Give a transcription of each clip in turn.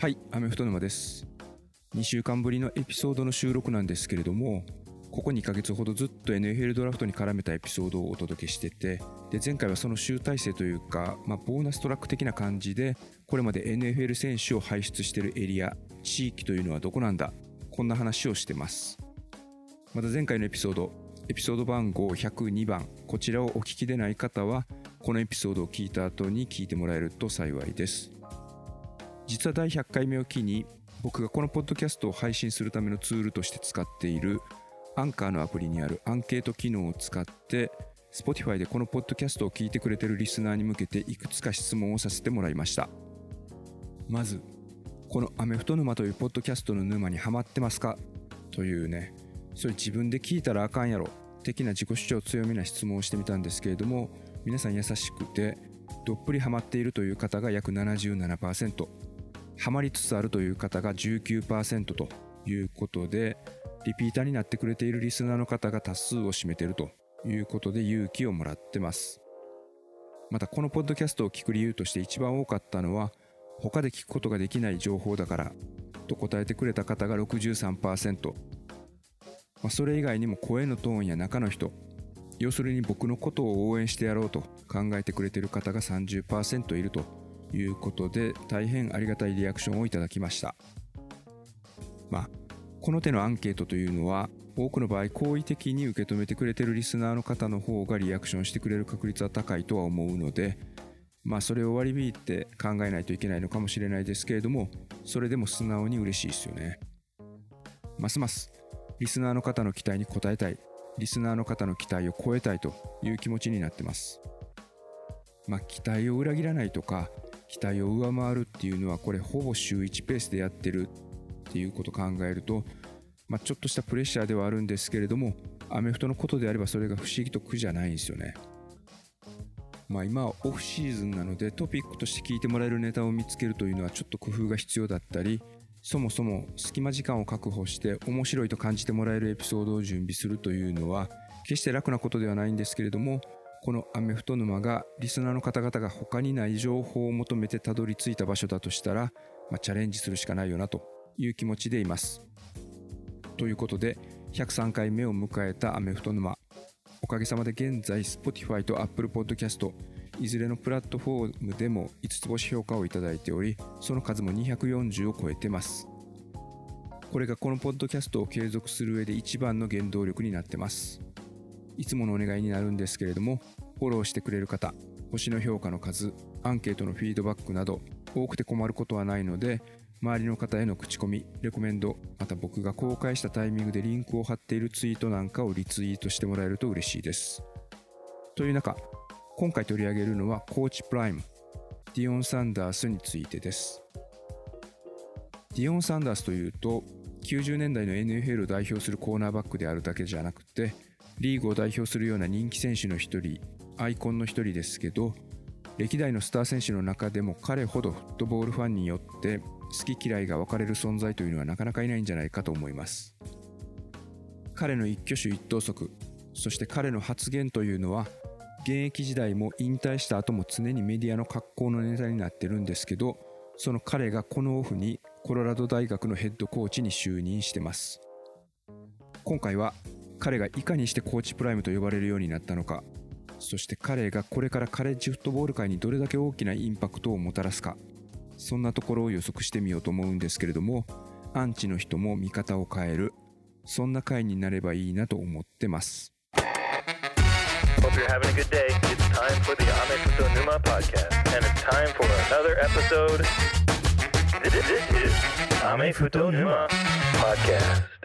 はい、アメフト沼です。2週間ぶりのエピソードの収録なんですけれども、ここ2ヶ月ほどずっと NFL ドラフトに絡めたエピソードをお届けしてて、で前回はその集大成というか、まあ、ボーナストラック的な感じで、これまで NFL 選手を輩出しているエリア、地域というのはどこなんだ、こんな話をしてます。また前回のエピソード、エピソード番号102番、こちらをお聞きでない方は、このエピソードを聞いた後に聞いてもらえると幸いです。実は第100回目を機に僕がこのポッドキャストを配信するためのツールとして使っているアンカーのアプリにあるアンケート機能を使って Spotify でこのポッドキャストを聞いてくれてるリスナーに向けていくつか質問をさせてもらいました。まずこのアメフト沼というポッドキャストの沼にハマってますか？というねそれ自分で聞いたらあかんやろ的な自己主張強めな質問をしてみたんですけれども皆さん優しくてどっぷりハマっているという方が約77%ハマりつつあるという方が19%ということでリピーターになってくれているリスナーの方が多数を占めているということで勇気をもらってます。またこのポッドキャストを聞く理由として一番多かったのは他で聞くことができない情報だからと答えてくれた方が63%、まあ、それ以外にも声のトーンや中の人要するに僕のことを応援してやろうと考えてくれている方が30%いるということで大変ありがたいリアクションをいただきました。まあこの手のアンケートというのは多くの場合好意的に受け止めてくれてるリスナーの方の方がリアクションしてくれる確率は高いとは思うのでまあそれを割り引いて考えないといけないのかもしれないですけれどもそれでも素直に嬉しいですよね。ますますリスナーの方の期待に応えたいリスナーの方の期待を超えたいという気持ちになってます。まあ期待を裏切らないとか期待を上回るっていうのはこれほぼ週1ペースでやってるっていうことを考えると、まあ、ちょっとしたプレッシャーではあるんですけれどもアメフトのことであればそれが不思議と苦じゃないんですよね。まあ今はオフシーズンなのでトピックとして聞いてもらえるネタを見つけるというのはちょっと工夫が必要だったりそもそも隙間時間を確保して面白いと感じてもらえるエピソードを準備するというのは決して楽なことではないんですけれどもこのアメフト沼がリスナーの方々が他にない情報を求めてたどり着いた場所だとしたら、まあ、チャレンジするしかないよなという気持ちでいます。ということで103回目を迎えたアメフト沼。おかげさまで現在 Spotify と Apple Podcast いずれのプラットフォームでも5つ星評価をいただいておりその数も240を超えてます。これがこのポッドキャストを継続する上で一番の原動力になってます。いつものお願いになるんですけれどもフォローしてくれる方星の評価の数アンケートのフィードバックなど多くて困ることはないので周りの方への口コミレコメンドまた僕が公開したタイミングでリンクを貼っているツイートなんかをリツイートしてもらえると嬉しいです。という中今回取り上げるのはコーチプライムディオン・サンダースについてです。ディオン・サンダースというと90年代の NFL を代表するコーナーバックであるだけじゃなくてリーグを代表するような人気選手の一人アイコンの一人ですけど歴代のスター選手の中でも彼ほどフットボールファンによって好き嫌いが分かれる存在というのはなかなかいないんじゃないかと思います。彼の一挙手一投足そして彼の発言というのは現役時代も引退した後も常にメディアの格好のネタになってるんですけどその彼がこのオフにコロラド大学のヘッドコーチに就任してます。今回は彼がいかにしてコーチプライムと呼ばれるようになったのかそして彼がこれからカレッジフットボール界にどれだけ大きなインパクトをもたらすかそんなところを予測してみようと思うんですけれどもアンチの人も見方を変えるそんな回になればいいなと思ってます。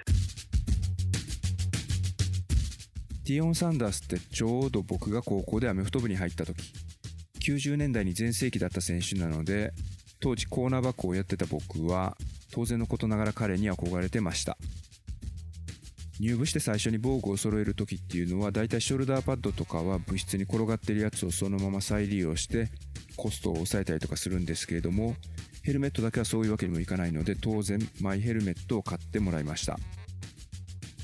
Hope ディオン・サンダースってちょうど僕が高校でアメフト部に入った時。90年代に全盛期だった選手なので当時コーナーバックをやってた僕は当然のことながら彼に憧れてました。入部して最初に防具を揃える時っていうのはだいたいショルダーパッドとかは部室に転がってるやつをそのまま再利用してコストを抑えたりとかするんですけれどもヘルメットだけはそういうわけにもいかないので当然マイヘルメットを買ってもらいました。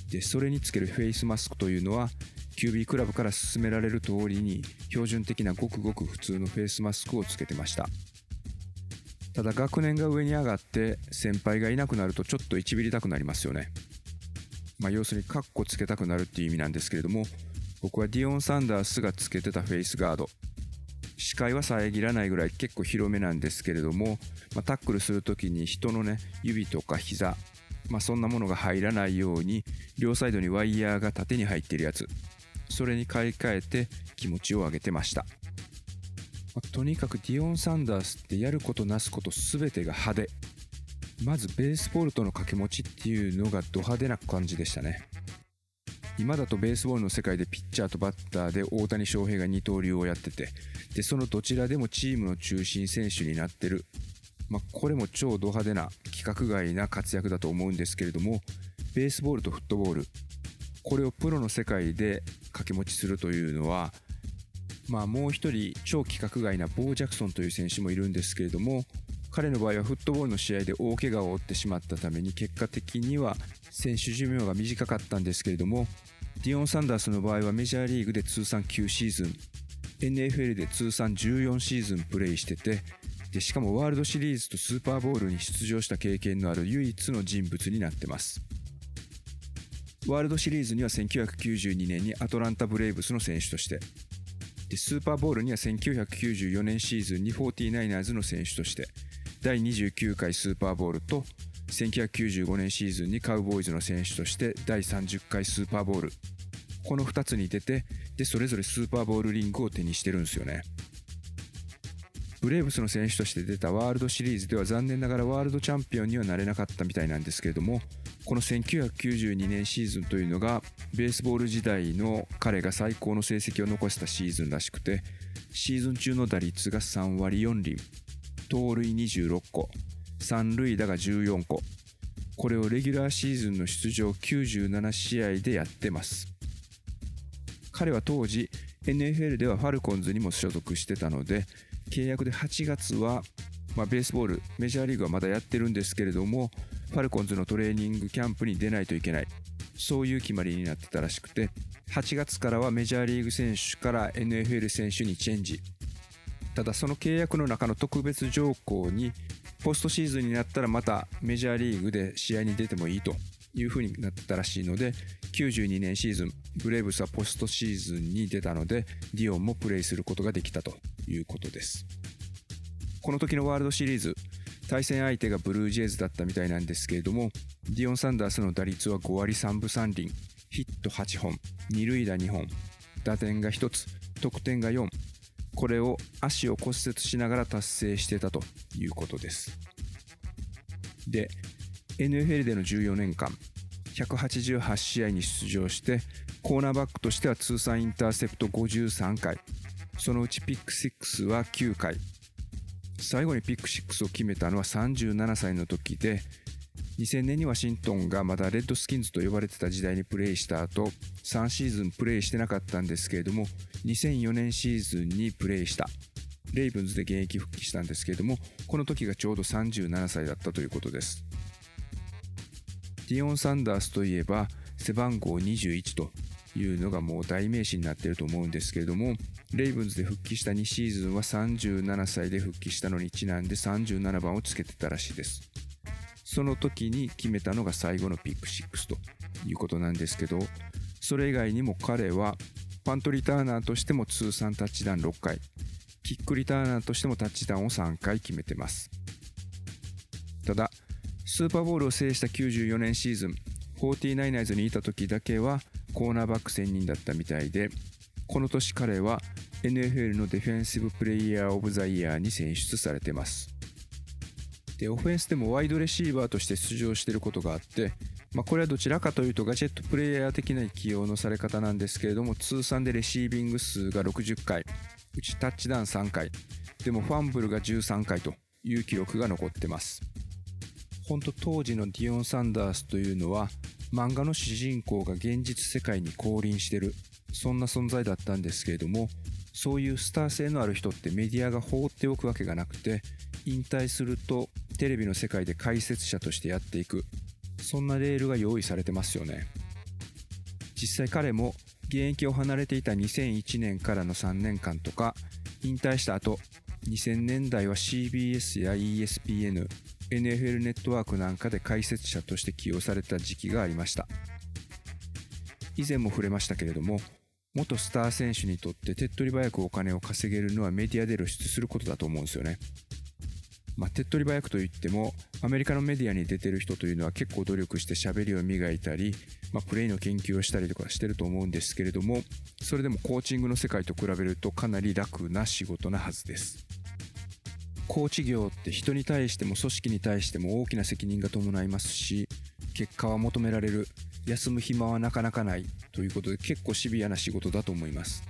でそれにつけるフェイスマスクというのは QB クラブから勧められる通りに標準的なごくごく普通のフェイスマスクをつけてましたただ学年が上に上がって先輩がいなくなるとちょっといちびりたくなりますよね。まあ、要するにカッコつけたくなるっていう意味なんですけれども僕はディオン・サンダースがつけてたフェイスガード視界は遮らないぐらい結構広めなんですけれども、まあ、タックルする時に人のね指とか膝まあ、そんなものが入らないように両サイドにワイヤーが縦に入っているやつ。それに買い替えて気持ちを上げてました、まあ、とにかくディオン・サンダースってやることなすこと全てが派手。まずベースボールとの掛け持ちっていうのがド派手な感じでしたね。今だとベースボールの世界でピッチャーとバッターで大谷翔平が二刀流をやっててでそのどちらでもチームの中心選手になってる、まあ、これも超ド派手な規格外な活躍だと思うんですけれどもベースボールとフットボールこれをプロの世界で掛け持ちするというのはまあもう一人超規格外なボー・ジャクソンという選手もいるんですけれども彼の場合はフットボールの試合で大怪我を負ってしまったために結果的には選手寿命が短かったんですけれどもディオン・サンダースの場合はメジャーリーグで通算9シーズン NFL で通算14シーズンプレイしててでしかもワールドシリーズとスーパーボウルに出場した経験のある唯一の人物になってます。ワールドシリーズには1992年にアトランタ・ブレイブスの選手としてでスーパーボウルには1994年シーズンに 49ers の選手として第29回スーパーボウルと1995年シーズンにカウボーイズの選手として第30回スーパーボウル。この2つに出てでそれぞれスーパーボウルリングを手にしてるんですよね。ブレーブスの選手として出たワールドシリーズでは残念ながらワールドチャンピオンにはなれなかったみたいなんですけれどもこの1992年シーズンというのがベースボール時代の彼が最高の成績を残したシーズンらしくてシーズン中の打率が3割4厘盗塁26個三塁打が14個これをレギュラーシーズンの出場97試合でやってます。彼は当時 NFL ではファルコンズにも所属してたので契約で8月は、まあ、ベースボールメジャーリーグはまだやってるんですけれどもファルコンズのトレーニングキャンプに出ないといけない。そういう決まりになってたらしくて8月からはメジャーリーグ選手から NFL 選手にチェンジ。ただその契約の中の特別条項にポストシーズンになったらまたメジャーリーグで試合に出てもいいと。いう風になったらしいので92年シーズンブレーブスはポストシーズンに出たのでディオンもプレイすることができたということです。この時のワールドシリーズ対戦相手がブルージェイズだったみたいなんですけれどもディオン・サンダースの打率は5割3分3厘ヒット8本二塁打2本打点が1つ得点が4これを足を骨折しながら達成してたということです。で NFL での14年間188試合に出場してコーナーバックとしては通算インターセプト53回そのうちピック6は9回。最後にピック6を決めたのは37歳の時で2000年にワシントンがまだレッドスキンズと呼ばれてた時代にプレイした後3シーズンプレイしてなかったんですけれども2004年シーズンにプレイした。レイブンズで現役復帰したんですけれどもこの時がちょうど37歳だったということです。ディオン・サンダースといえば背番号21というのがもう代名詞になっていると思うんですけれどもレイブンズで復帰した2シーズンは37歳で復帰したのにちなんで37番をつけてたらしいです。その時に決めたのが最後のピック6ということなんですけどそれ以外にも彼はパントリターナーとしても通算タッチダウン6回キックリターナーとしてもタッチダウンを3回決めてます。ただスーパーボールを制した94年シーズン 49ers にいた時だけはコーナーバック専任だったみたいでこの年彼は NFL のディフェンシブプレイヤーオブザイヤーに選出されてます。でオフェンスでもワイドレシーバーとして出場していることがあってまあ、これはどちらかというとガジェットプレイヤー的な起用のされ方なんですけれども通算でレシービング数が60回うちタッチダウン3回でもファンブルが13回という記録が残ってます。本当当時のディオン・サンダースというのは漫画の主人公が現実世界に降臨してるそんな存在だったんですけれどもそういうスター性のある人ってメディアが放っておくわけがなくて引退するとテレビの世界で解説者としてやっていくそんなレールが用意されてますよね実際彼も現役を離れていた2001年からの3年間とか引退した後2000年代は CBS や ESPN、NFL ネットワークなんかで解説者として起用された時期がありました。以前も触れましたけれども、元スター選手にとって手っ取り早くお金を稼げるのはメディアで露出することだと思うんですよね。まあ、手っ取り早くといってもアメリカのメディアに出てる人というのは結構努力して喋りを磨いたり、まあ、プレイの研究をしたりとかしてると思うんですけれどもそれでもコーチングの世界と比べるとかなり楽な仕事なはずですコーチ業って人に対しても組織に対しても大きな責任が伴いますし結果は求められる。休む暇はなかなかないということで結構シビアな仕事だと思います。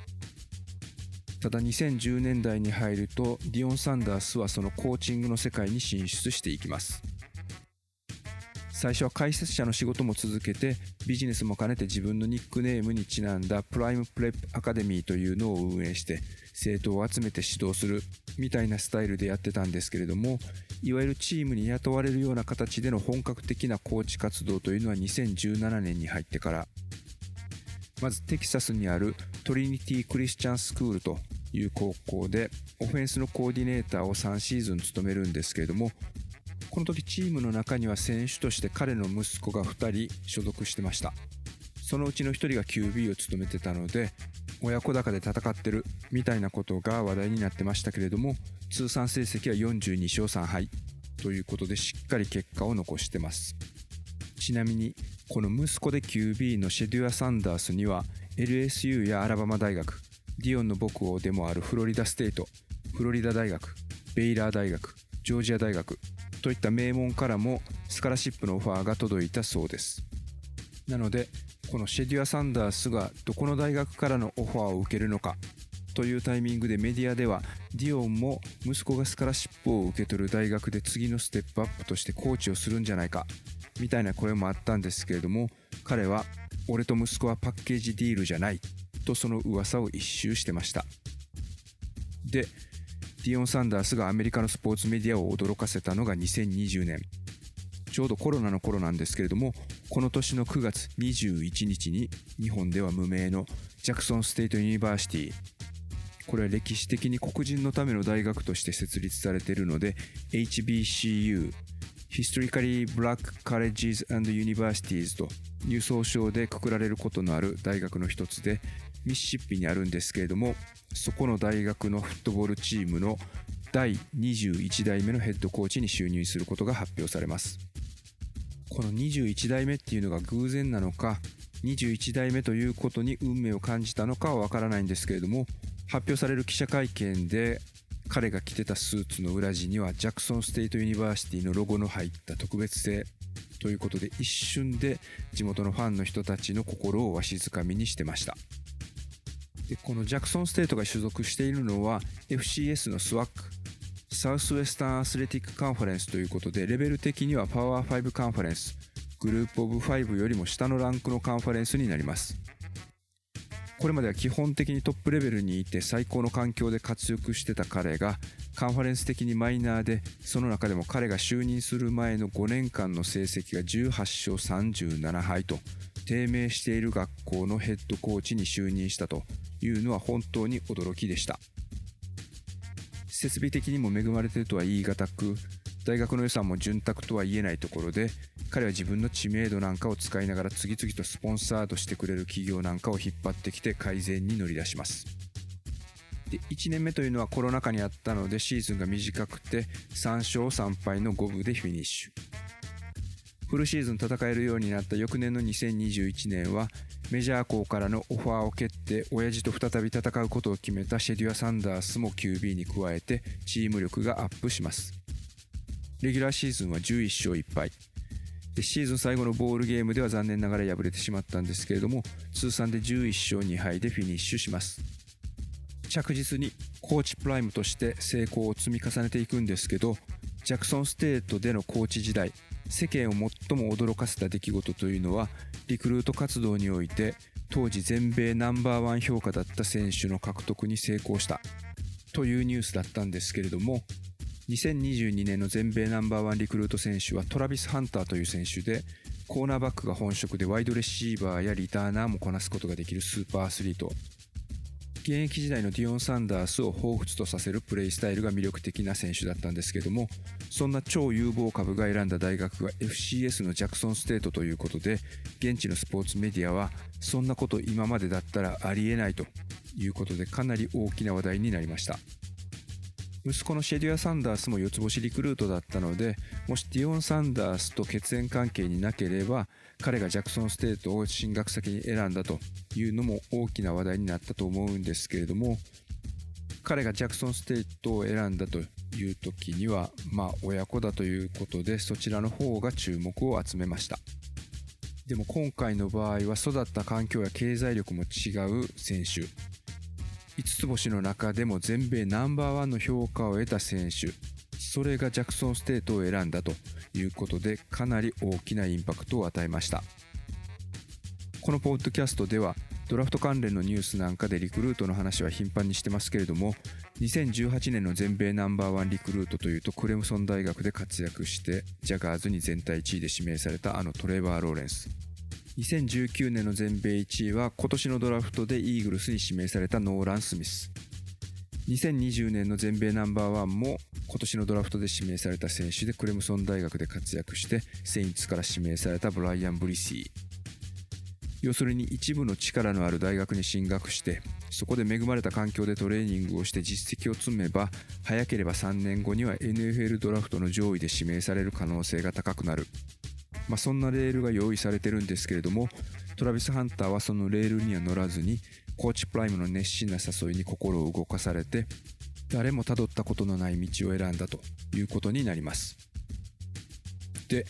ただ2010年代に入るとディオン・サンダースはそのコーチングの世界に進出していきます。最初は解説者の仕事も続けてビジネスも兼ねて自分のニックネームにちなんだプライムプレップアカデミーというのを運営して生徒を集めて指導する。みたいなスタイルでやってたんですけれどもいわゆるチームに雇われるような形での本格的なコーチ活動というのは2017年に入ってからまずテキサスにあるトリニティ・クリスチャンスクールという高校でオフェンスのコーディネーターを3シーズン務めるんですけれどもこの時チームの中には選手として彼の息子が2人所属してました。そのうちの1人が QB を務めてたので親子高で戦ってるみたいなことが話題になってましたけれども通算成績は42勝3敗。ということでしっかり結果を残してます。ちなみにこの息子で QB のシェデュア・サンダースには LSU やアラバマ大学ディオンの母校でもあるフロリダステートフロリダ大学ベイラー大学ジョージア大学といった名門からもスカラシップのオファーが届いたそうです。なのでこのシェデュア・サンダースがどこの大学からのオファーを受けるのか？というタイミングでメディアではディオンも息子がスカラシップを受け取る大学で次のステップアップとしてコーチをするんじゃないかみたいな声もあったんですけれども彼は俺と息子はパッケージディールじゃないとその噂を一蹴してました。でディオン・サンダースがアメリカのスポーツメディアを驚かせたのが2020年。ちょうどコロナの頃なんですけれどもこの年の9月21日に日本では無名のジャクソン・ステイト・ユニバーシティ。これは歴史的に黒人のための大学として設立されているので HBCU Historically Black Colleges and Universities という総称でくくられることのある大学の一つでミシシッピにあるんですけれどもそこの大学のフットボールチームの第21代目のヘッドコーチに就任することが発表されます。この21代目っていうのが偶然なのか21代目ということに運命を感じたのかはわからないんですけれども発表される記者会見で彼が着てたスーツの裏地にはジャクソンステイトユニバーシティのロゴの入った特別製ということで一瞬で地元のファンの人たちの心をわしづかみにしてました。でこのジャクソンステートが所属しているのは FCS の SWAC サウスウェスタンアスレティックカンファレンスということでレベル的にはパワー5カンファレンスグループオブ5よりも下のランクのカンファレンスになります。これまでは基本的にトップレベルにいて最高の環境で活躍してた彼がカンファレンス的にマイナーでその中でも彼が就任する前の5年間の成績が18勝37敗と低迷している学校のヘッドコーチに就任したというのは本当に驚きでした。設備的にも恵まれているとは言い難く大学の予算も潤沢とは言えないところで彼は自分の知名度なんかを使いながら次々とスポンサードしてくれる企業なんかを引っ張ってきて改善に乗り出します。で1年目というのはコロナ禍にあったのでシーズンが短くて3勝3敗の5分でフィニッシュ。フルシーズン戦えるようになった翌年の2021年はメジャー校からのオファーを蹴って親父と再び戦うことを決めたシェデュア・サンダースも QB に加えてチーム力がアップします。レギュラーシーズンは11勝1敗。シーズン最後のボールゲームでは残念ながら敗れてしまったんですけれども通算で11勝2敗でフィニッシュします。着実にコーチプライムとして成功を積み重ねていくんですけどジャクソンステートでのコーチ時代世間を最も驚かせた出来事というのはリクルート活動において当時全米ナンバーワン評価だった選手の獲得に成功した。というニュースだったんですけれども2022年の全米ナンバーワンリクルート選手はトラビス・ハンターという選手でコーナーバックが本職でワイドレシーバーやリターナーもこなすことができるスーパーアスリート。現役時代のディオン・サンダースを彷彿とさせるプレイスタイルが魅力的な選手だったんですけどもそんな超有望株が選んだ大学が FCS のジャクソンステートということで現地のスポーツメディアはそんなこと今までだったらありえないということでかなり大きな話題になりました。息子のシェデュア・サンダースも四つ星リクルートだったのでもしディオン・サンダースと血縁関係になければ彼がジャクソンステートを進学先に選んだというのも大きな話題になったと思うんですけれども彼がジャクソンステートを選んだという時にはまあ親子だということでそちらの方が注目を集めました。でも今回の場合は育った環境や経済力も違う選手。5つ星の中でも全米ナンバーワンの評価を得た選手。それがジャクソンステートを選んだということでかなり大きなインパクトを与えました。このポッドキャストではドラフト関連のニュースなんかでリクルートの話は頻繁にしてますけれども2018年の全米ナンバーワンリクルートというとクレムソン大学で活躍してジャガーズに全体1位で指名されたあのトレーバー・ローレンス。2019年の全米1位は今年のドラフトでイーグルスに指名されたノーラン・スミス。2020年の全米ナンバーワンも今年のドラフトで指名された選手でクレムソン大学で活躍してセインツから指名されたブライアン・ブリシー。要するに一部の力のある大学に進学してそこで恵まれた環境でトレーニングをして実績を積めば早ければ3年後には NFL ドラフトの上位で指名される可能性が高くなる、まあ、そんなレールが用意されてるんですけれどもトラビス・ハンターはそのレールには乗らずにコーチプライムの熱心な誘いに心を動かされて誰もたどったことのない道を選んだということになります。で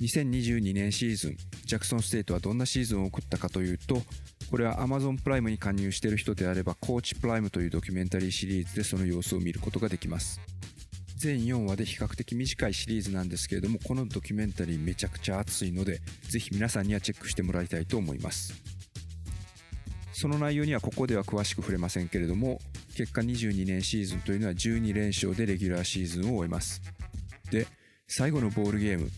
2022年シーズンジャクソンステートはどんなシーズンを送ったかというとこれは Amazon プライムに加入している人であればコーチプライムというドキュメンタリーシリーズでその様子を見ることができます。全4話で比較的短いシリーズなんですけれどもこのドキュメンタリーめちゃくちゃ熱いのでぜひ皆さんにはチェックしてもらいたいと思います。その内容にはここでは詳しく触れませんけれども結果22年シーズンというのは12連勝でレギュラーシーズンを終えます。で最後のボールゲーム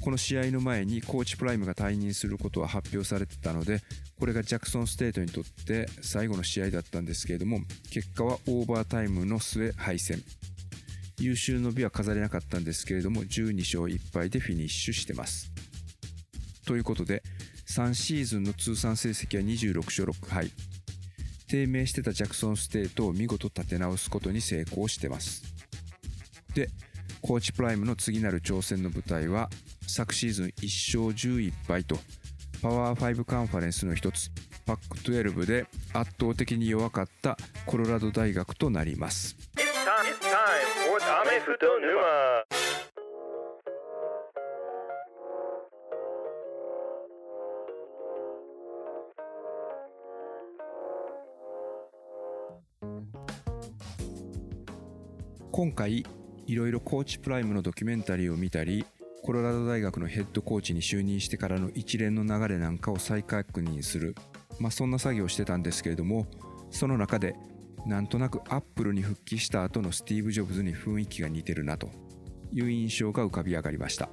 この試合の前にコーチプライムが退任することは発表されてたのでこれがジャクソンステートにとって最後の試合だったんですけれども結果はオーバータイムの末敗戦。有終の美は飾れなかったんですけれども12勝1敗でフィニッシュしてます。ということで3シーズンの通算成績は26勝6敗。低迷してたジャクソンステートを見事立て直すことに成功してます。でコーチプライムの次なる挑戦の舞台は昨シーズン1勝11敗とパワー5カンファレンスの一つパック12で圧倒的に弱かったコロラド大学となります。Time for Dame Futo Numa. 今回いろいろコーチプライムのドキュメンタリーを見たりコロラド大学のヘッドコーチに就任してからの一連の流れなんかを再確認する、まあ、そんな作業をしてたんですけれどもその中でなんとなくアップルに復帰した後のスティーブ・ジョブズに雰囲気が似てるなと。いう印象が浮かび上がりました。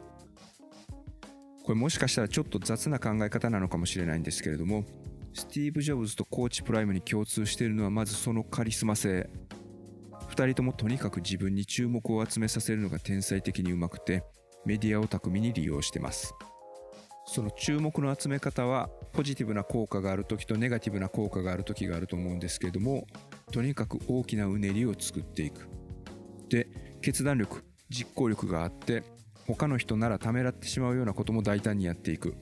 これもしかしたらちょっと雑な考え方なのかもしれないんですけれどもスティーブ・ジョブズとコーチプライムに共通しているのはまずそのカリスマ性。2人ともとにかく自分に注目を集めさせるのが天才的にうまくてメディアを巧みに利用してます。その注目の集め方はポジティブな効果がある時とネガティブな効果がある時があると思うんですけれどもとにかく大きなうねりを作っていく。で決断力実行力があって他の人ならためらってしまうようなことも大胆にやっていく。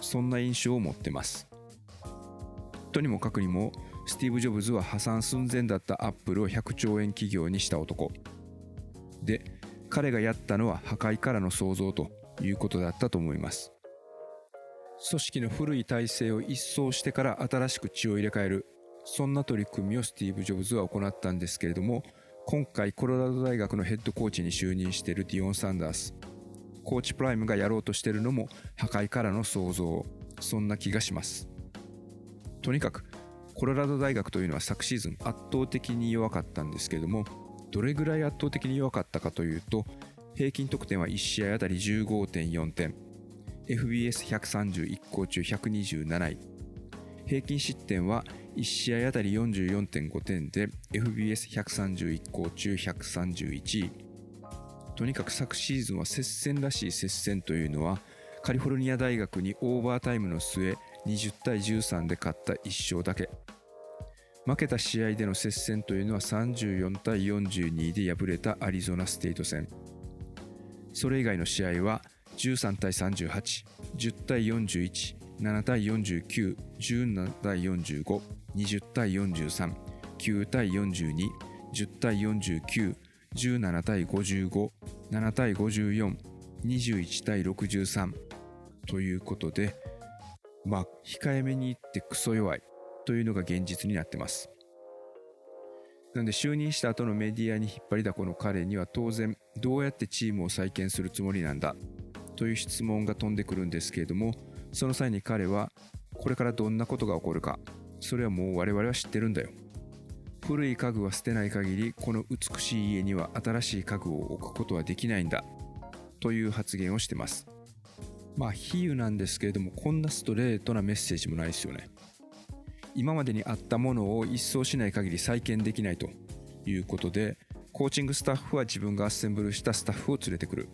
そんな印象を持ってます。とにもかくにもスティーブ・ジョブズは破産寸前だったアップルを100兆円企業にした男。で彼がやったのは破壊からの創造ということだったと思います。組織の古い体制を一掃してから新しく血を入れ替える。そんな取り組みをスティーブ・ジョブズは行ったんですけれども今回コロラド大学のヘッドコーチに就任しているディオン・サンダース。コーチプライムがやろうとしているのも破壊からの創造そんな気がします。とにかくコロラド大学というのは昨シーズン圧倒的に弱かったんですけれどもどれぐらい圧倒的に弱かったかというと平均得点は1試合あたり15.4点。FBS131 校中127位。平均失点は1試合あたり44.5点で FBS131 校中131位。とにかく昨シーズンは接戦らしい接戦というのはカリフォルニア大学にオーバータイムの末20対13で勝った1勝だけ。負けた試合での接戦というのは34対42で敗れたアリゾナステイト戦。それ以外の試合は13対38、10対41、7対49、17対45、20対43、9対42、10対49、17対55、7対54、21対63ということで、まあ、控えめに言ってクソ弱いというのが現実になってます。なんで就任した後のメディアに引っ張りだこの彼には当然どうやってチームを再建するつもりなんだという質問が飛んでくるんですけれどもその際に彼はこれからどんなことが起こるかそれはもう我々は知ってるんだよ。古い家具は捨てない限りこの美しい家には新しい家具を置くことはできないんだという発言をしてます。まあ比喩なんですけれどもこんなストレートなメッセージもないですよね。今までにあったものを一掃しない限り再建できないということでコーチングスタッフは自分がアッセンブルしたスタッフを連れてくる。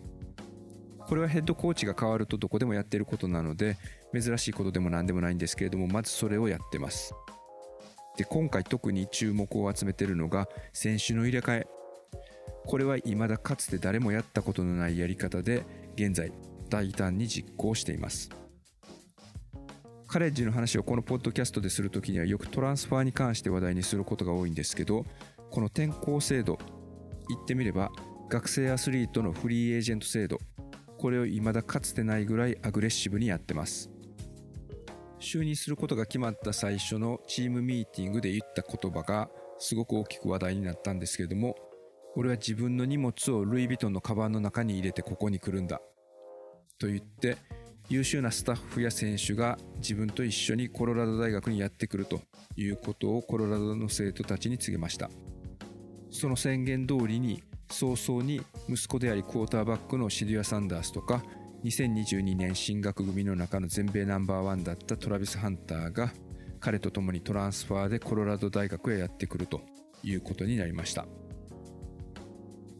これはヘッドコーチが変わるとどこでもやってることなので珍しいことでも何でもないんですけれどもまずそれをやってます。で今回特に注目を集めてるのが選手の入れ替え。これは未だかつて誰もやったことのないやり方で現在大胆に実行しています。カレッジの話をこのポッドキャストでするときにはよくトランスファーに関して話題にすることが多いんですけどこの転校制度言ってみれば学生アスリートのフリーエージェント制度これを未だかつてないぐらいアグレッシブにやってます。就任することが決まった最初のチームミーティングで言った言葉がすごく大きく話題になったんですけれども俺は自分の荷物をルイ・ヴィトンのカバンの中に入れてここに来るんだ。と言って優秀なスタッフや選手が自分と一緒にコロラド大学にやってくるということをコロラドの生徒たちに告げました。その宣言通りに早々に息子でありクォーターバックのシデュア・サンダースとか2022年進学組の中の全米ナンバーワンだったトラビス・ハンターが彼と共にトランスファーでコロラド大学へやってくるということになりました。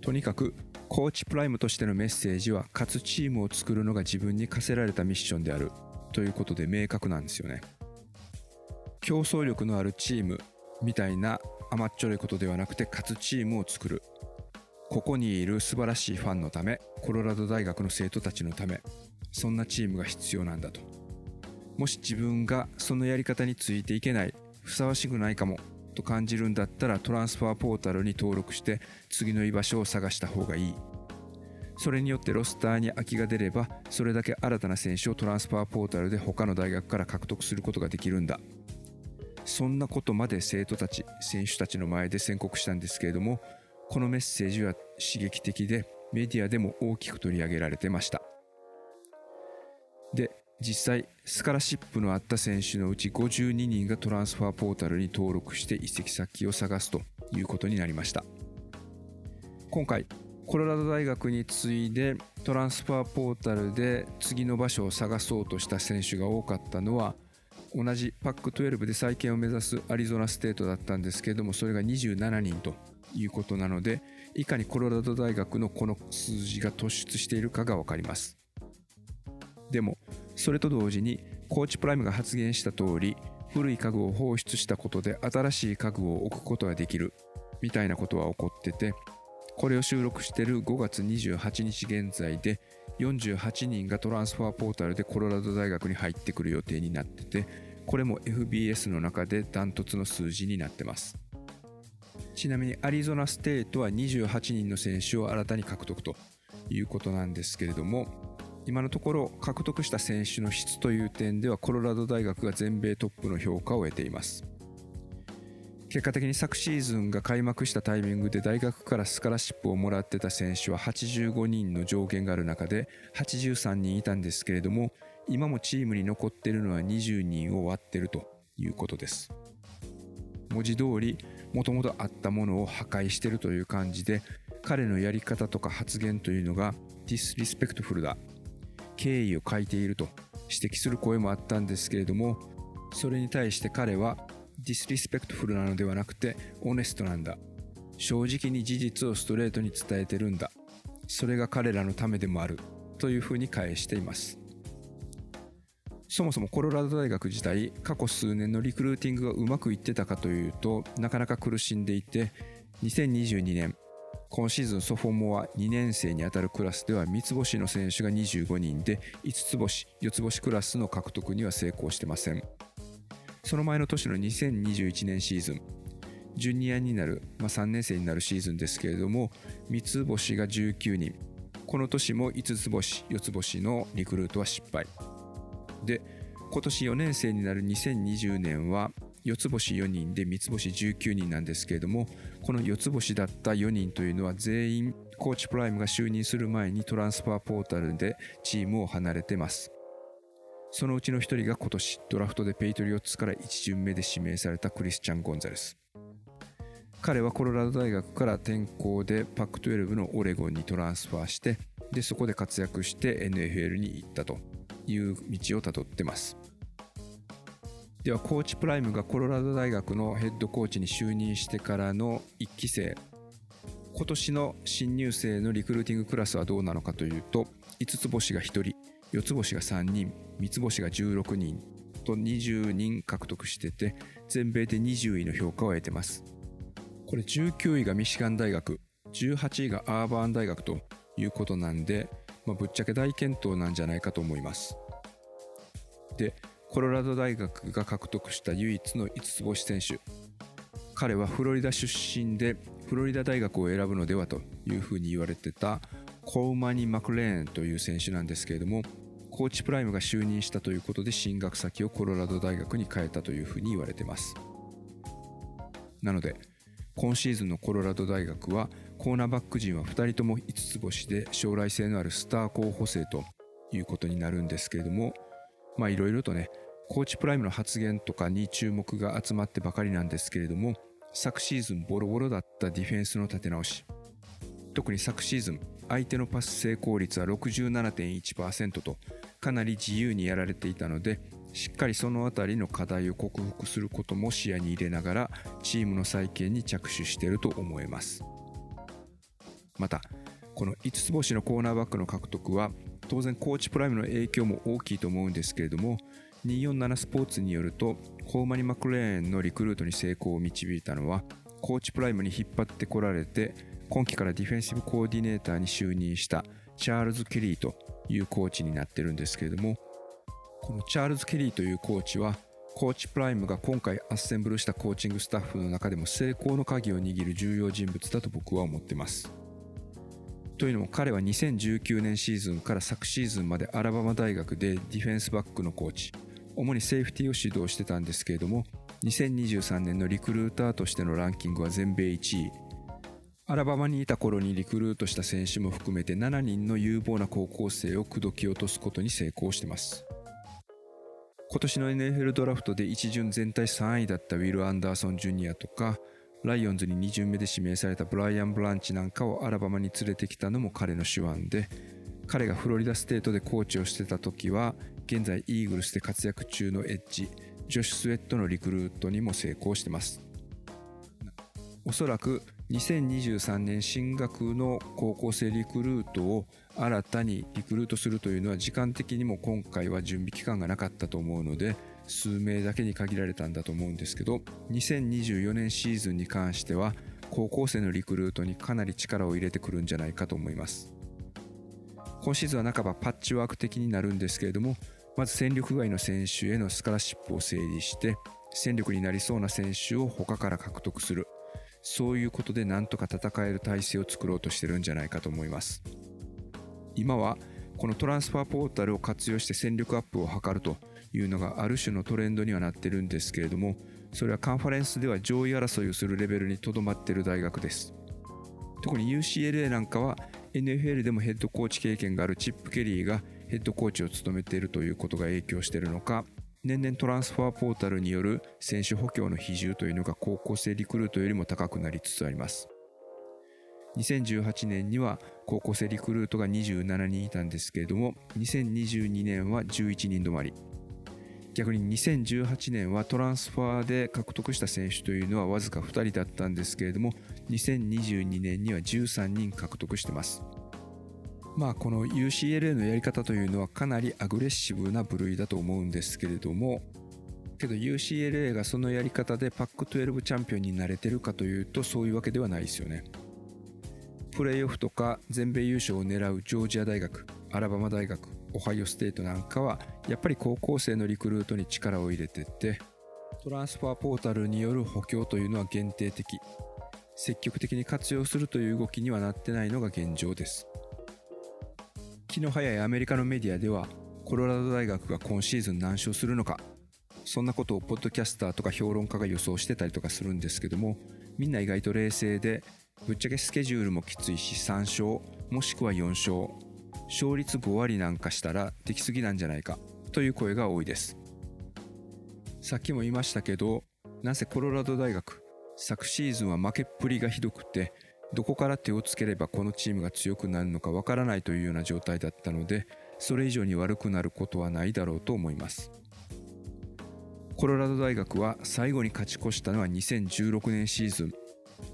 とにかくコーチプライムとしてのメッセージは勝つチームを作るのが自分に課せられたミッションであるということで明確なんですよね。競争力のあるチームみたいな甘っちょろいことではなくて勝つチームを作る。ここにいる素晴らしいファンのためコロラド大学の生徒たちのためそんなチームが必要なんだと。もし自分がそのやり方についていけないふさわしくないかもと感じるんだったらトランスファーポータルに登録して次の居場所を探した方がいい。それによってロスターに空きが出ればそれだけ新たな選手をトランスファーポータルで他の大学から獲得することができるんだ。そんなことまで生徒たち選手たちの前で宣告したんですけれどもこのメッセージは刺激的でメディアでも大きく取り上げられてました。で実際スカラシップのあった選手のうち52人がトランスファーポータルに登録して移籍先を探すということになりました。今回コロラド大学に次いでトランスファーポータルで次の場所を探そうとした選手が多かったのは同じパック12で再建を目指すアリゾナステートだったんですけれどもそれが27人ということなのでいかにコロラド大学のこの数字が突出しているかが分かります。でもそれと同時にコーチプライムが発言した通り古い家具を放出したことで新しい家具を置くことができるみたいなことは起こっててこれを収録している5月28日現在で48人がトランスファーポータルでコロラド大学に入ってくる予定になっててこれも FBS の中でダントツの数字になってます。ちなみにアリゾナステートは28人の選手を新たに獲得ということなんですけれども今のところ獲得した選手の質という点ではコロラド大学が全米トップの評価を得ています。結果的に昨シーズンが開幕したタイミングで大学からスカラシップをもらってた選手は85人の上限がある中で83人いたんですけれども今もチームに残ってるのは20人を割ってるということです。文字通りもともとあったものを破壊してるという感じで彼のやり方とか発言というのが disrespectful だ敬意を欠いていると指摘する声もあったんですけれどもそれに対して彼は disrespectful なのではなくて honest なんだ。正直に事実をストレートに伝えてるんだ。それが彼らのためでもある。というふうに返しています。そもそもコロラド大学自体過去数年のリクルーティングがうまくいってたかというとなかなか苦しんでいて2022年今シーズンソフォモア2年生にあたるクラスでは三つ星の選手が25人で5つ星4つ星クラスの獲得には成功してません。その前の年の2021年シーズンジュニアになる、まあ、3年生になるシーズンですけれども三つ星が19人。この年も5つ星4つ星のリクルートは失敗。で今年4年生になる2020年は4つ星4人で3つ星19人なんですけれどもこの4つ星だった4人というのは全員コーチプライムが就任する前にトランスファーポータルでチームを離れてます。そのうちの1人が今年ドラフトでペイトリオッツから1巡目で指名されたクリスチャン・ゴンザレス。彼はコロラド大学から転校でパック12のオレゴンにトランスファーしてでそこで活躍して NFL に行ったと。いう道をたどってます。ではコーチプライムがコロラド大学のヘッドコーチに就任してからの1期生。今年の新入生のリクルーティングクラスはどうなのかというと5つ星が1人4つ星が3人3つ星が16人と20人獲得してて全米で20位の評価を得てます。これ19位がミシガン大学18位がアーバーン大学ということなんで、まあ、ぶっちゃけ大健闘なんじゃないかと思います。でコロラド大学が獲得した唯一の5つ星選手。彼はフロリダ出身でフロリダ大学を選ぶのではというふうに言われてたコウマニ・マクレーンという選手なんですけれどもコーチプライムが就任したということで進学先をコロラド大学に変えたというふうに言われてます。なので今シーズンのコロラド大学はコーナーバック陣は2人とも5つ星で将来性のあるスター候補生ということになるんですけれどもまあいろいろとねコーチプライムの発言とかに注目が集まってばかりなんですけれども昨シーズンボロボロだったディフェンスの立て直し。特に昨シーズン相手のパス成功率は67.1%とかなり自由にやられていたのでしっかりその辺りの課題を克服することも視野に入れながらチームの再建に着手していると思えます。またこの5つ星のコーナーバックの獲得は当然コーチプライムの影響も大きいと思うんですけれども247スポーツによるとコーマニ・マクレーンのリクルートに成功を導いたのはコーチプライムに引っ張ってこられて今季からディフェンシブコーディネーターに就任したチャールズ・ケリーというコーチになってるんですけれどもこのチャールズ・ケリーというコーチはコーチプライムが今回アッセンブルしたコーチングスタッフの中でも成功の鍵を握る重要人物だと僕は思ってます。というのも彼は2019年シーズンから昨シーズンまでアラバマ大学でディフェンスバックのコーチ。主にセーフティーを指導してたんですけれども2023年のリクルーターとしてのランキングは全米1位。アラバマにいた頃にリクルートした選手も含めて7人の有望な高校生を口説き落とすことに成功してます。今年の NFL ドラフトで1巡全体3位だったウィル・アンダーソン・ジュニアとかライオンズに2巡目で指名されたブライアン・ブランチなんかをアラバマに連れてきたのも彼の手腕で彼がフロリダステートでコーチをしてた時は現在イーグルスで活躍中のエッジジョシュ・スウェットのリクルートにも成功してます。おそらく2023年進学の高校生リクルートを新たにリクルートするというのは時間的にも今回は準備期間がなかったと思うので数名だけに限られたんだと思うんですけど2024年シーズンに関しては高校生のリクルートにかなり力を入れてくるんじゃないかと思います。今シーズンは半ばパッチワーク的になるんですけれどもまず戦力外の選手へのスカラシップを整理して戦力になりそうな選手を他から獲得する。そういうことでなんとか戦える体制を作ろうとしてるんじゃないかと思います。今はこのトランスファーポータルを活用して戦力アップを図るというのがある種のトレンドにはなってるんですけれどもそれはカンファレンスでは上位争いをするレベルにとどまっている大学です。特に UCLA なんかは NFL でもヘッドコーチ経験があるチップ・ケリーがヘッドコーチを務めているということが影響しているのか年々トランスファーポータルによる選手補強の比重というのが高校生リクルートよりも高くなりつつあります。2018年には高校生リクルートが27人いたんですけれども2022年は11人止まり。逆に2018年はトランスファーで獲得した選手というのはわずか2人だったんですけれども2022年には13人獲得してます。まあこの UCLA のやり方というのはかなりアグレッシブな部類だと思うんですけれどもけど UCLA がそのやり方でパック12チャンピオンになれてるかというとそういうわけではないですよね。プレーオフとか全米優勝を狙うジョージア大学アラバマ大学オハイオステートなんかはやっぱり高校生のリクルートに力を入れてってトランスファーポータルによる補強というのは限定的。積極的に活用するという動きにはなってないのが現状です。気の早いアメリカのメディアではコロラド大学が今シーズン何勝するのかそんなことをポッドキャスターとか評論家が予想してたりとかするんですけどもみんな意外と冷静でぶっちゃけスケジュールもきついし3勝もしくは4勝。勝率5割なんかしたらできすぎなんじゃないか。という声が多いです。さっきも言いましたけどなぜコロラド大学昨シーズンは負けっぷりがひどくてどこから手をつければこのチームが強くなるのかわからないというような状態だったのでそれ以上に悪くなることはないだろうと思います。コロラド大学は最後に勝ち越したのは2016年シーズン。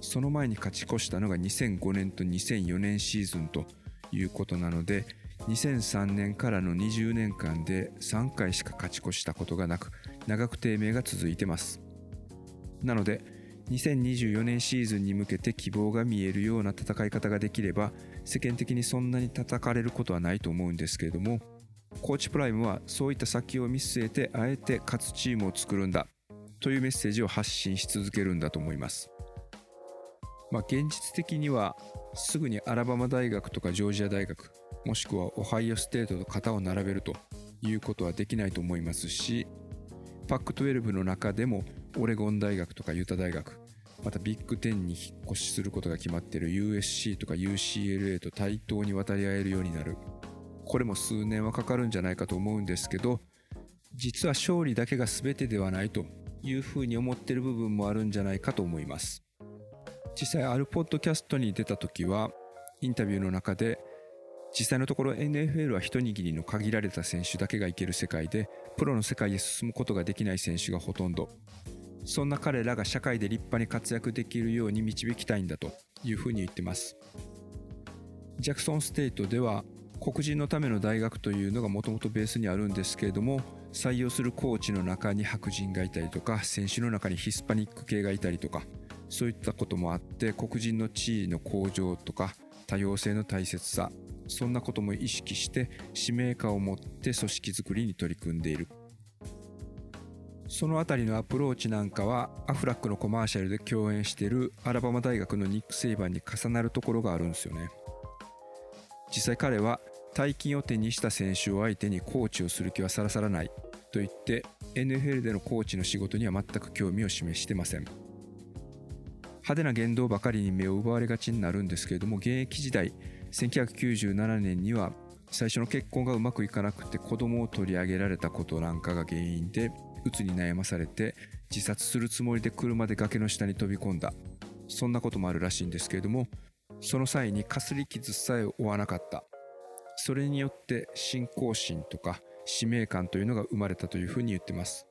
その前に勝ち越したのが2005年と2004年シーズンということなので2003年からの20年間で3回しか勝ち越したことがなく長く低迷が続いてます。なので2024年シーズンに向けて希望が見えるような戦い方ができれば世間的にそんなに叩かれることはないと思うんですけれどもコーチプライムはそういった先を見据えてあえて勝つチームを作るんだというメッセージを発信し続けるんだと思います。まあ現実的にはすぐにアラバマ大学とかジョージア大学もしくはオハイオステートと肩を並べるということはできないと思いますしパック12の中でもオレゴン大学とかユタ大学またビッグ10に引っ越しすることが決まっている USC とか UCLA と対等に渡り合えるようになる。これも数年はかかるんじゃないかと思うんですけど実は勝利だけが全てではないというふうに思ってる部分もあるんじゃないかと思います。実際あるポッドキャストに出た時はインタビューの中で実際のところ NFL は一握りの限られた選手だけがいける世界でプロの世界へ進むことができない選手がほとんど。そんな彼らが社会で立派に活躍できるように導きたいんだというふうに言ってます。ジャクソンステートでは黒人のための大学というのがもともとベースにあるんですけれども採用するコーチの中に白人がいたりとか選手の中にヒスパニック系がいたりとかそういったこともあって黒人の地位の向上とか多様性の大切さそんなことも意識して使命感を持って組織づくりに取り組んでいる。そのあたりのアプローチなんかはアフラックのコマーシャルで共演しているアラバマ大学のニック・セイバンに重なるところがあるんですよね。実際彼は大金を手にした選手を相手にコーチをする気はさらさらないと言って NFL でのコーチの仕事には全く興味を示してません。派手な言動ばかりに目を奪われがちになるんですけれども現役時代1997年には最初の結婚がうまくいかなくて子供を取り上げられたことなんかが原因で鬱に悩まされて自殺するつもりで車で崖の下に飛び込んだ。そんなこともあるらしいんですけれどもその際にかすり傷さえ負わなかった。それによって信仰心とか使命感というのが生まれたというふうに言ってます。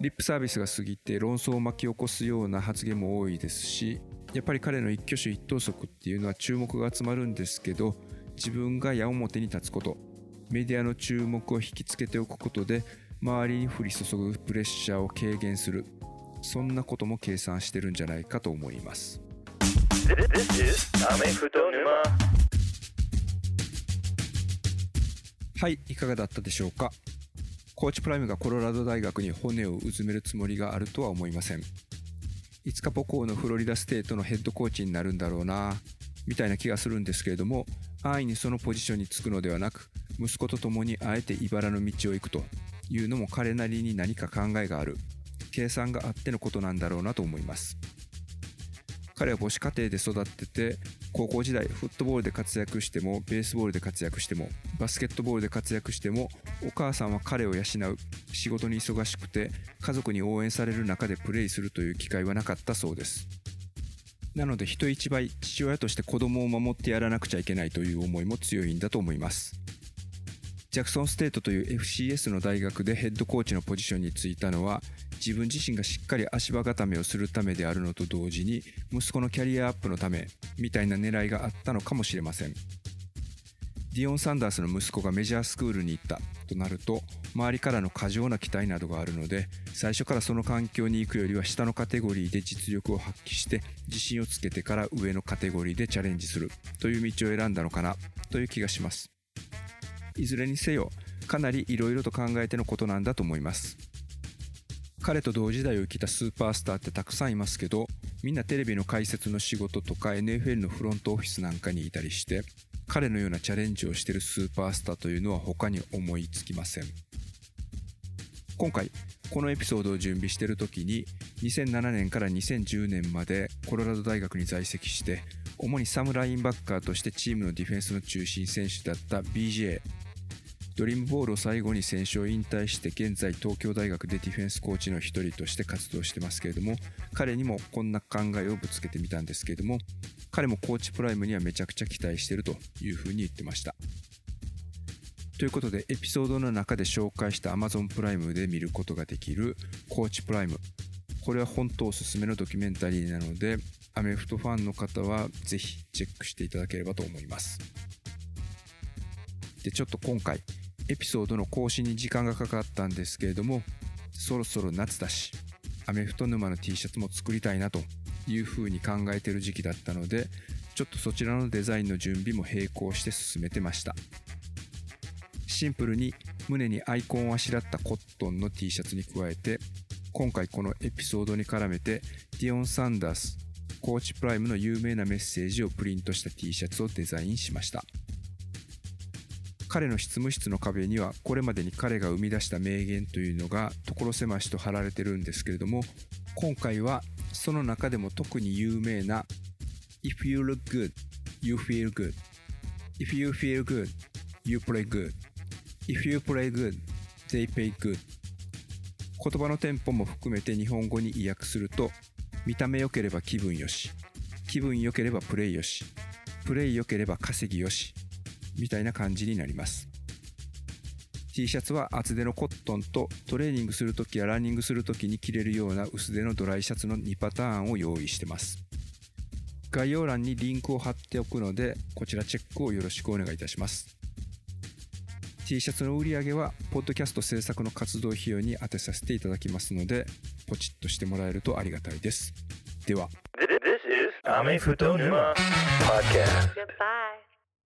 リップサービスが過ぎて論争を巻き起こすような発言も多いですしやっぱり彼の一挙手一投足っていうのは注目が集まるんですけど自分が矢面に立つことメディアの注目を引きつけておくことで周りに降り注ぐプレッシャーを軽減するそんなことも計算してるんじゃないかと思います.はいいかがだったでしょうか？コーチプライムがコロラド大学に骨をうずめるつもりがあるとは思いません。いつか母校のフロリダステートのヘッドコーチになるんだろうなみたいな気がするんですけれども安易にそのポジションにつくのではなく息子と共にあえて茨の道を行くというのも彼なりに何か考えがある。計算があってのことなんだろうなと思います。彼は母子家庭で育ってて高校時代フットボールで活躍してもベースボールで活躍してもバスケットボールで活躍してもお母さんは彼を養う。仕事に忙しくて家族に応援される中でプレイするという機会はなかったそうです。なので人一倍父親として子供を守ってやらなくちゃいけないという思いも強いんだと思います。ジャクソンステートという FCS の大学でヘッドコーチのポジションに就いたのは自分自身がしっかり足場固めをするためであるのと同時に息子のキャリアアップのためみたいな狙いがあったのかもしれません。ディオン・サンダースの息子がメジャースクールに行ったとなると周りからの過剰な期待などがあるので最初からその環境に行くよりは下のカテゴリーで実力を発揮して自信をつけてから上のカテゴリーでチャレンジするという道を選んだのかなという気がします。いずれにせよかなり色々と考えてのことなんだと思います。彼と同時代を生きたスーパースターってたくさんいますけどみんなテレビの解説の仕事とか NFL のフロントオフィスなんかにいたりして彼のようなチャレンジをしてるスーパースターというのは他に思いつきません。今回このエピソードを準備してる時に2007年から2010年までコロラド大学に在籍して主にサムラインバッカーとしてチームのディフェンスの中心選手だった BJ ドリームボールを最後に選手を引退して現在東京大学でディフェンスコーチの一人として活動してますけれども彼にもこんな考えをぶつけてみたんですけれども彼もコーチプライムにはめちゃくちゃ期待してるというふうに言ってました。ということでエピソードの中で紹介した Amazon プライムで見ることができるコーチプライム。これは本当おすすめのドキュメンタリーなのでアメフトファンの方はぜひチェックしていただければと思います。でちょっと今回エピソードの更新に時間がかかったんですけれどもそろそろ夏だしアメフト沼の T シャツも作りたいなというふうに考えてる時期だったのでちょっとそちらのデザインの準備も並行して進めてました。シンプルに胸にアイコンをあしらったコットンの T シャツに加えて今回このエピソードに絡めてディオン・サンダースコーチプライムの有名なメッセージをプリントした T シャツをデザインしました。彼の執務室の壁にはこれまでに彼が生み出した名言というのが所狭しと貼られてるんですけれども今回はその中でも特に有名な If you look good, you feel good. If you feel good, you play good. If you play good, they pay good. 言葉のテンポも含めて日本語に意訳すると見た目良ければ気分よし気分良ければプレイよしプレイ良ければ稼ぎよしみたいな感じになります。T シャツは厚手のコットンとトレーニングするときやランニングするときに着れるような薄手のドライシャツの2パターンを用意してます。概要欄にリンクを貼っておくのでこちらチェックをよろしくお願いいたします。T シャツの売り上げはポッドキャスト制作の活動費用に充てさせていただきますのでポチッとしてもらえるとありがたいです。では。This is Ame Futo Numa Podcast. Goodbye.